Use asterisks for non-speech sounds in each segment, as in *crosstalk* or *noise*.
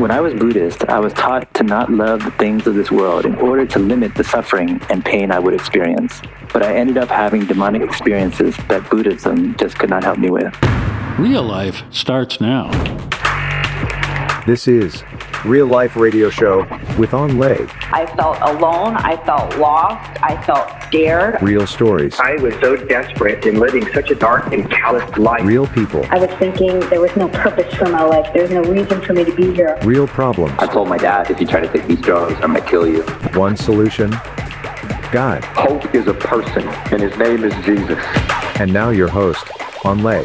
When I was Buddhist, I was taught to not love the things of this world in order to limit the suffering and pain I would experience. But I ended up having demonic experiences that Buddhism just could not help me with. Real life starts now. This is Real Life Radio Show with Anh Le. I felt alone. I felt lost. I felt scared. Real stories. I was so desperate in living such a dark and callous life. Real people. I was thinking there was no purpose for my life. There's no reason for me to be here. Real problems. I told my dad, if you try to take these drugs, I'm going to kill you. One solution God. Hope is a person, and his name is Jesus. And now your host, Anh Le.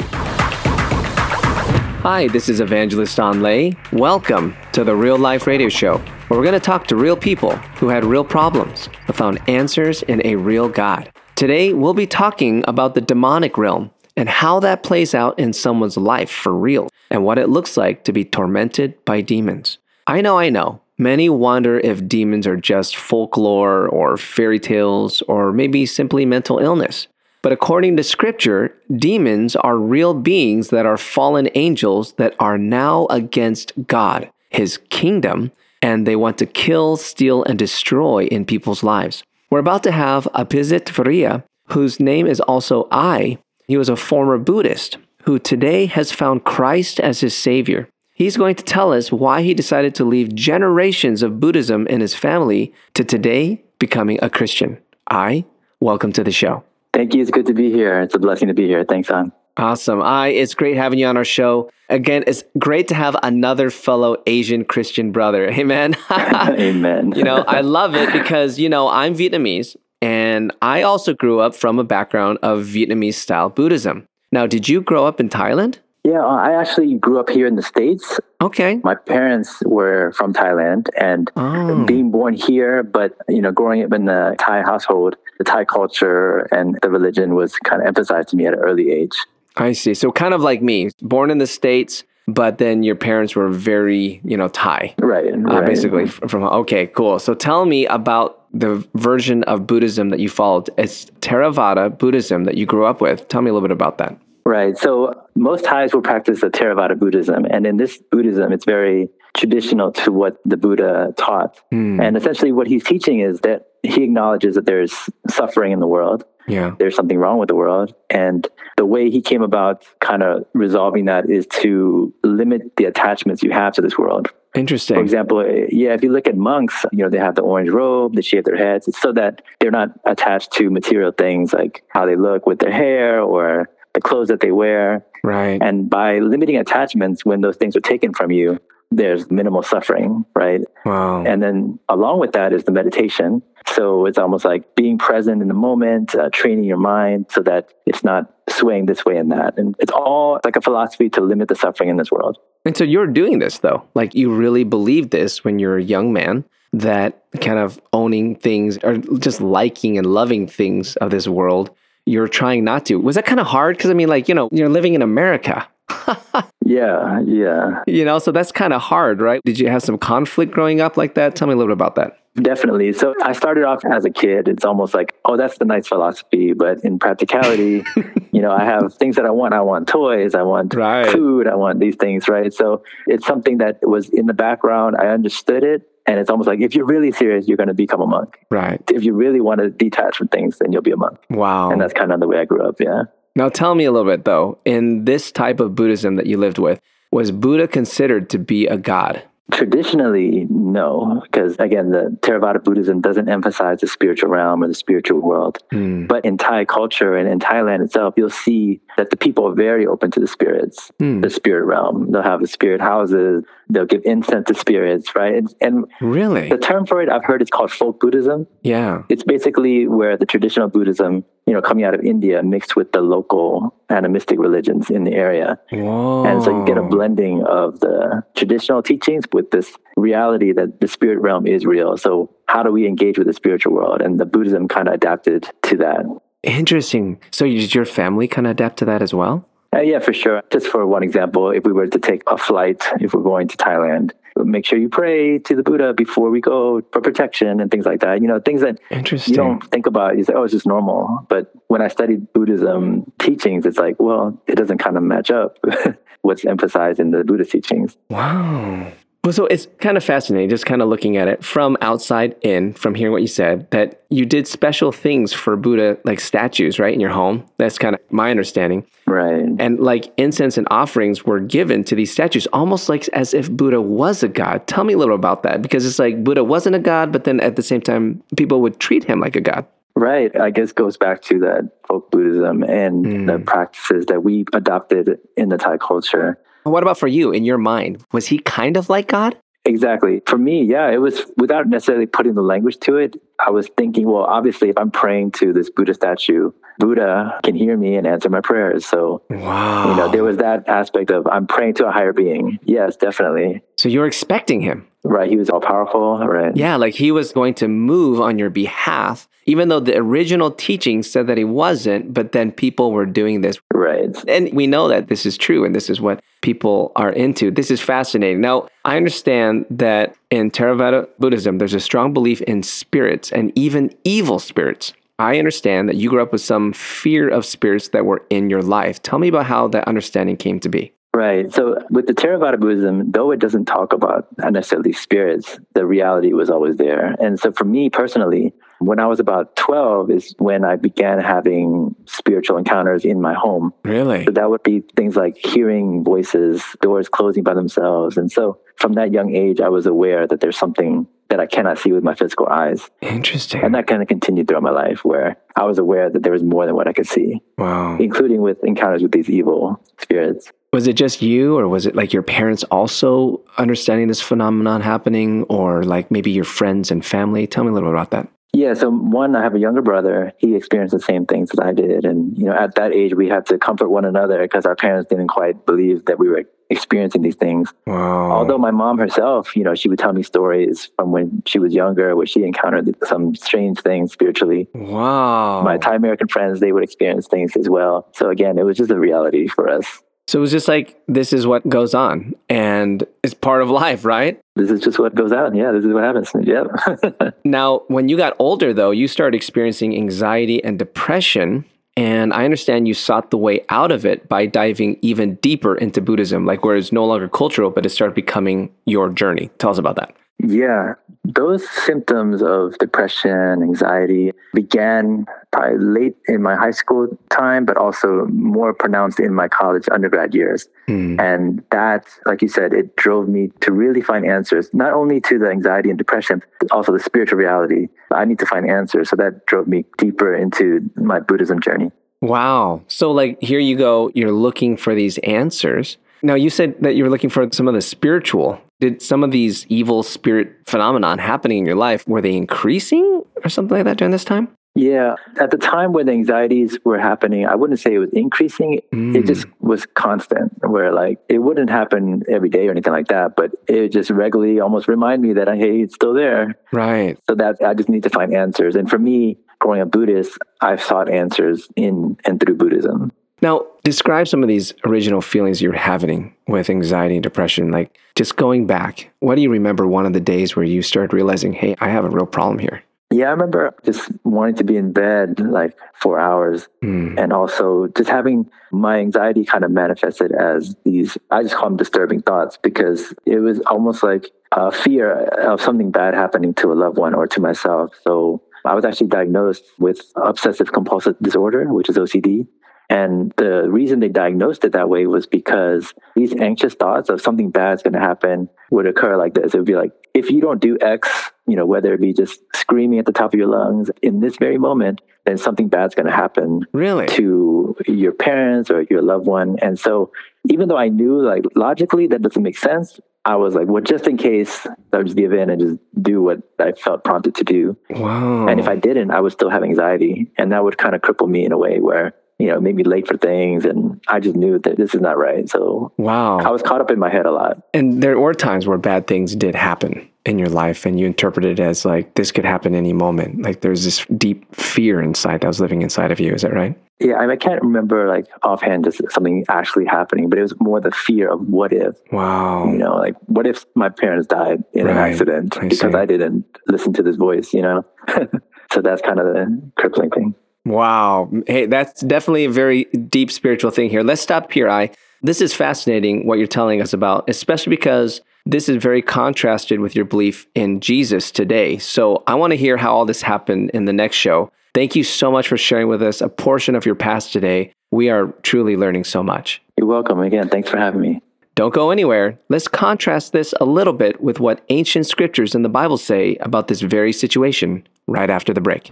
Hi, this is Evangelist Anh Le. Welcome to the Real Life Radio Show, where we're going to talk to real people who had real problems but found answers in a real God. Today, we'll be talking about the demonic realm and how that plays out in someone's life for real and what it looks like to be tormented by demons. I know, I know. Many wonder if demons are just folklore or fairy tales or maybe simply mental illness. But according to scripture, demons are real beings that are fallen angels that are now against God, his kingdom, and they want to kill, steal, and destroy in people's lives. We're about to have Apisit Viriya, whose name is also Ide. He was a former Buddhist who today has found Christ as his savior. He's going to tell us why he decided to leave generations of Buddhism in his family to today becoming a Christian. Ide, welcome to the show. Thank you. It's good to be here. It's a blessing to be here. Thanks, Anh. Awesome. Ide it's great having you on our show. Again, it's great to have another fellow Asian Christian brother. *laughs* Amen. *laughs* Amen. you know, I *laughs* love it because, you know, I'm Vietnamese and I also grew up from a background of Vietnamese style Buddhism. Now, did you grow up in Thailand? Yeah, uh, I actually grew up here in the States. Okay. My parents were from Thailand and Oh. being born here, but you know, growing up in the Thai household, the Thai culture and the religion was kind of emphasized to me at an early age. I see. So kind of like me, born in the States, but then your parents were very, you know, Thai. Right. Uh, basically from okay, cool. So tell me about the version of Buddhism that you followed. It's Theravada Buddhism that you grew up with. Tell me a little bit about that. Right. So most Thais will practice the Theravada Buddhism. And in this Buddhism, it's very traditional to what the Buddha taught. Hmm. And essentially, what he's teaching is that he acknowledges that there's suffering in the world. Yeah. There's something wrong with the world. And the way he came about kind of resolving that is to limit the attachments you have to this world. Interesting. For example, yeah, if you look at monks, you know, they have the orange robe, they shave their heads. It's so that they're not attached to material things like how they look with their hair or the clothes that they wear. Right. And by limiting attachments, when those things are taken from you, there's minimal suffering, right? Wow. And then along with that is the meditation. So it's almost like being present in the moment, uh, training your mind so that it's not swaying this way and that. And it's all like a philosophy to limit the suffering in this world. And so you're doing this though. Like you really believe this when you're a young man that kind of owning things or just liking and loving things of this world, you're trying not to. Was that kind of hard? Because I mean, like, you know, you're living in America, *laughs* Yeah, yeah. you know, so that's kind of hard, right? Did you have some conflict growing up like that? Tell me a little bit about that. Definitely. So I started off as a kid. It's almost like, oh, that's the nice philosophy. But in practicality, *laughs* you know, I have things that I want. I want toys. I want Right. food. I want these things, right? So it's something that was in the background. I understood it. And it's almost like if you're really serious, you're going to become a monk. Right. If you really want to detach from things, then you'll be a monk. Wow. And that's kind of the way I grew up. Yeah. Now tell me a little bit though, in this type of Buddhism that you lived with, was Buddha considered to be a god? Traditionally, no, because again, the Theravada Buddhism doesn't emphasize the spiritual realm or the spiritual world. Hmm. But in Thai culture and in Thailand itself, you'll see that the people are very open to the spirits, Hmm. the spirit realm. They'll have the spirit houses, they'll give incense to spirits, right? And, and Really? the term for it I've heard is called folk Buddhism. Yeah. It's basically where the traditional Buddhism, you know, coming out of India mixed with the local animistic religions in the area. Whoa. And so you get a blending of the traditional teachings with this reality that the spirit realm is real. So how do we engage with the spiritual world? And the Buddhism kind of adapted to that. Interesting. So did your family kind of adapt to that as well? Uh, yeah, for sure. Just for one example, if we were to take a flight, if we're going to Thailand, make sure you pray to the Buddha before we go for protection and things like that. You know, things that you don't think about. You say, oh, it's just normal. But when I studied Buddhism teachings, it's like, well, it doesn't kind of match up *laughs* what's emphasized in the Buddhist teachings. Wow. Well, so it's kind of fascinating, just kind of looking at it from outside in, from hearing what you said, that you did special things for Buddha, like statues, right, in your home. That's kind of my understanding. Right. And like incense and offerings were given to these statues, almost like as if Buddha was a god. Tell me a little about that, because it's like Buddha wasn't a god, but then at the same time, people would treat him like a god. Right. I guess goes back to that folk Buddhism and Mm. the practices that we adopted in the Thai culture. What about for you in your mind? Was he kind of like God? Exactly. For me, yeah, it was without necessarily putting the language to it. I was thinking, well, obviously, if I'm praying to this Buddha statue, Buddha can hear me and answer my prayers. So, Wow. you know, there was that aspect of I'm praying to a higher being. Yes, definitely. so you're expecting him. Right. He was all powerful. Right. Yeah, like he was going to move on your behalf, even though the original teaching said that he wasn't, but then people were doing this. Right. And we know that this is true and this is what people are into. This is fascinating. Now, I understand that in Theravada Buddhism, there's a strong belief in spirits and even evil spirits. I understand that you grew up with some fear of spirits that were in your life. Tell me about how that understanding came to be. Right. So with the Theravada Buddhism, though it doesn't talk about necessarily spirits, the reality was always there. And so for me personally, when I was about 12 is when I began having spiritual encounters in my home. Really? So that would be things like hearing voices, doors closing by themselves. And so from that young age, I was aware that there's something that I cannot see with my physical eyes. Interesting. And that kind of continued throughout my life where I was aware that there was more than what I could see, wow. including with encounters with these evil spirits. Was it just you, or was it like your parents also understanding this phenomenon happening, or like maybe your friends and family? Tell me a little bit about that. Yeah, so one, I have a younger brother. He experienced the same things that I did. And, you know, at that age, we had to comfort one another because our parents didn't quite believe that we were experiencing these things. Wow. Although my mom herself, you know, she would tell me stories from when she was younger where she encountered some strange things spiritually. wow. My Thai American friends, they would experience things as well. So again, it was just a reality for us. So it was just like this is what goes on, and it's part of life, right? This is just what goes out. Yeah, this is what happens. Yep. *laughs* Now, when you got older, though, you started experiencing anxiety and depression. And I understand you sought the way out of it by diving even deeper into Buddhism, like where it's no longer cultural, but it started becoming your journey. Tell us about that. Yeah, those symptoms of depression, anxiety began probably late in my high school time, but also more pronounced in my college undergrad years. Hmm. And that, like you said, it drove me to really find answers, not only to the anxiety and depression, but also the spiritual reality. I need to find answers. So that drove me deeper into my Buddhism journey. Wow. So, like, here you go, you're looking for these answers. Now, you said that you were looking for some of the spiritual. Did some of these evil spirit phenomenon happening in your life, were they increasing or something like that during this time? Yeah. At the time when the anxieties were happening, I wouldn't say it was increasing. It hmm. just was constant, where like it wouldn't happen every day or anything like that, but it just regularly almost remind me that, hey, it's still there. Right. So that I just need to find answers. And for me, growing up Buddhist, I've sought answers in and through Buddhism. Now, describe some of these original feelings you're having with anxiety and depression. Like, just going back, what do you remember one of the days where you started realizing, hey, I have a real problem here? Yeah, I remember just wanting to be in bed like four hours Hmm. and also just having my anxiety kind of manifested as these, I just call them disturbing thoughts because it was almost like a fear of something bad happening to a loved one or to myself. So I was actually diagnosed with obsessive compulsive disorder, which is OCD. And the reason they diagnosed it that way was because these anxious thoughts of something bad is going to happen would occur like this. It would be like, if you don't do X, you know, whether it be just screaming at the top of your lungs in this very moment, then something bad's going to happen Really? to your parents or your loved one. And so even though I knew like logically that doesn't make sense, I was like, well, just in case, I'll just give in and just do what I felt prompted to do. Wow. And if I didn't, I would still have anxiety. And that would kind of cripple me in a way where, you know, made me late for things. And I just knew that this is not right. So wow. I was caught up in my head a lot. And there were times where bad things did happen in your life and you interpreted it as like this could happen any moment. Like there's this deep fear inside that was living inside of you. Is that right? Yeah, I, mean, I can't remember like offhand just something actually happening, but it was more the fear of what if, Wow. you know, like what if my parents died in an accident I because see. I didn't listen to this voice, you know? *laughs* so that's kind of the crippling thing. Wow. Hey, that's definitely a very deep spiritual thing here. Let's stop here. I this is fascinating what you're telling us about, especially because this is very contrasted with your belief in Jesus today. So I want to hear how all this happened in the next show. Thank you so much for sharing with us a portion of your past today. We are truly learning so much. You're welcome. Again, thanks for having me. Don't go anywhere. Let's contrast this a little bit with what ancient scriptures in the Bible say about this very situation right after the break.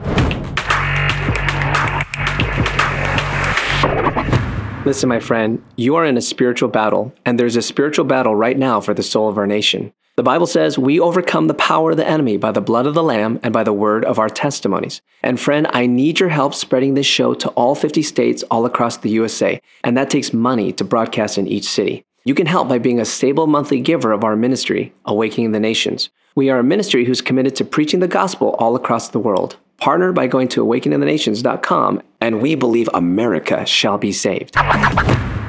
Listen, my friend, you are in a spiritual battle, and there's a spiritual battle right now for the soul of our nation. The Bible says we overcome the power of the enemy by the blood of the Lamb and by the word of our testimonies. And friend, I need your help spreading this show to all 50 states all across the USA, and that takes money to broadcast in each city. You can help by being a stable monthly giver of our ministry, Awakening the Nations. We are a ministry who's committed to preaching the gospel all across the world. Partner by going to awakeningthenations.com, and we believe America shall be saved.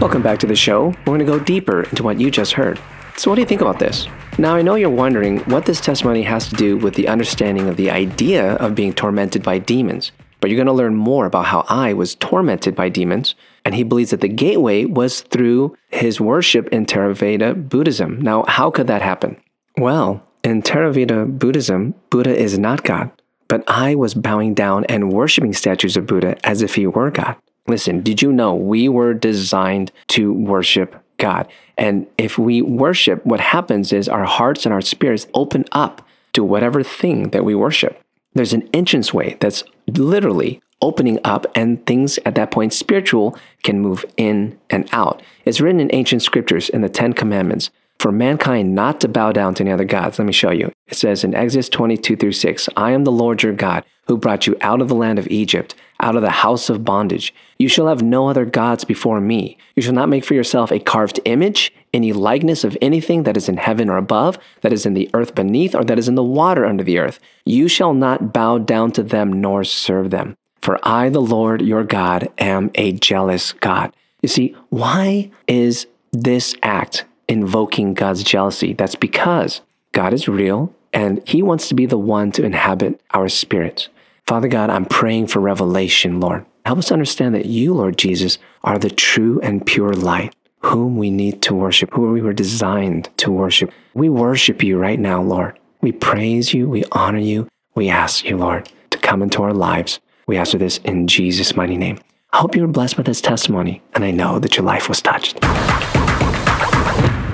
Welcome back to the show. We're going to go deeper into what you just heard. So, what do you think about this? Now, I know you're wondering what this testimony has to do with the understanding of the idea of being tormented by demons, but you're going to learn more about how Ide was tormented by demons, and he believes that the gateway was through his worship in Theravada Buddhism. Now, how could that happen? Well, in Theravada Buddhism, Buddha is not God, but Ide was bowing down and worshiping statues of Buddha as if he were God. Listen, did you know we were designed to worship God? And if we worship, what happens is our hearts and our spirits open up to whatever thing that we worship. There's an entranceway that's literally opening up, and things at that point spiritual can move in and out. It's written in ancient scriptures in the Ten Commandments for mankind not to bow down to any other gods. Let me show you. It says in Exodus 22 through 6 I am the Lord your God who brought you out of the land of Egypt, out of the house of bondage. You shall have no other gods before me. You shall not make for yourself a carved image, any likeness of anything that is in heaven or above, that is in the earth beneath, or that is in the water under the earth. You shall not bow down to them nor serve them. For I, the Lord your God, am a jealous God. You see, why is this act invoking God's jealousy? That's because God is real and He wants to be the one to inhabit our spirits. Father God, I'm praying for revelation, Lord. Help us understand that you, Lord Jesus, are the true and pure light, whom we need to worship, who we were designed to worship. We worship you right now, Lord. We praise you, we honor you, we ask you, Lord, to come into our lives. We ask for this in Jesus' mighty name. I hope you were blessed by this testimony, and I know that your life was touched.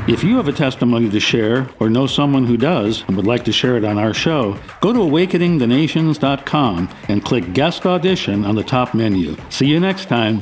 If you have a testimony to share or know someone who does and would like to share it on our show, go to awakeningthenations.com and click Guest Audition on the top menu. See you next time.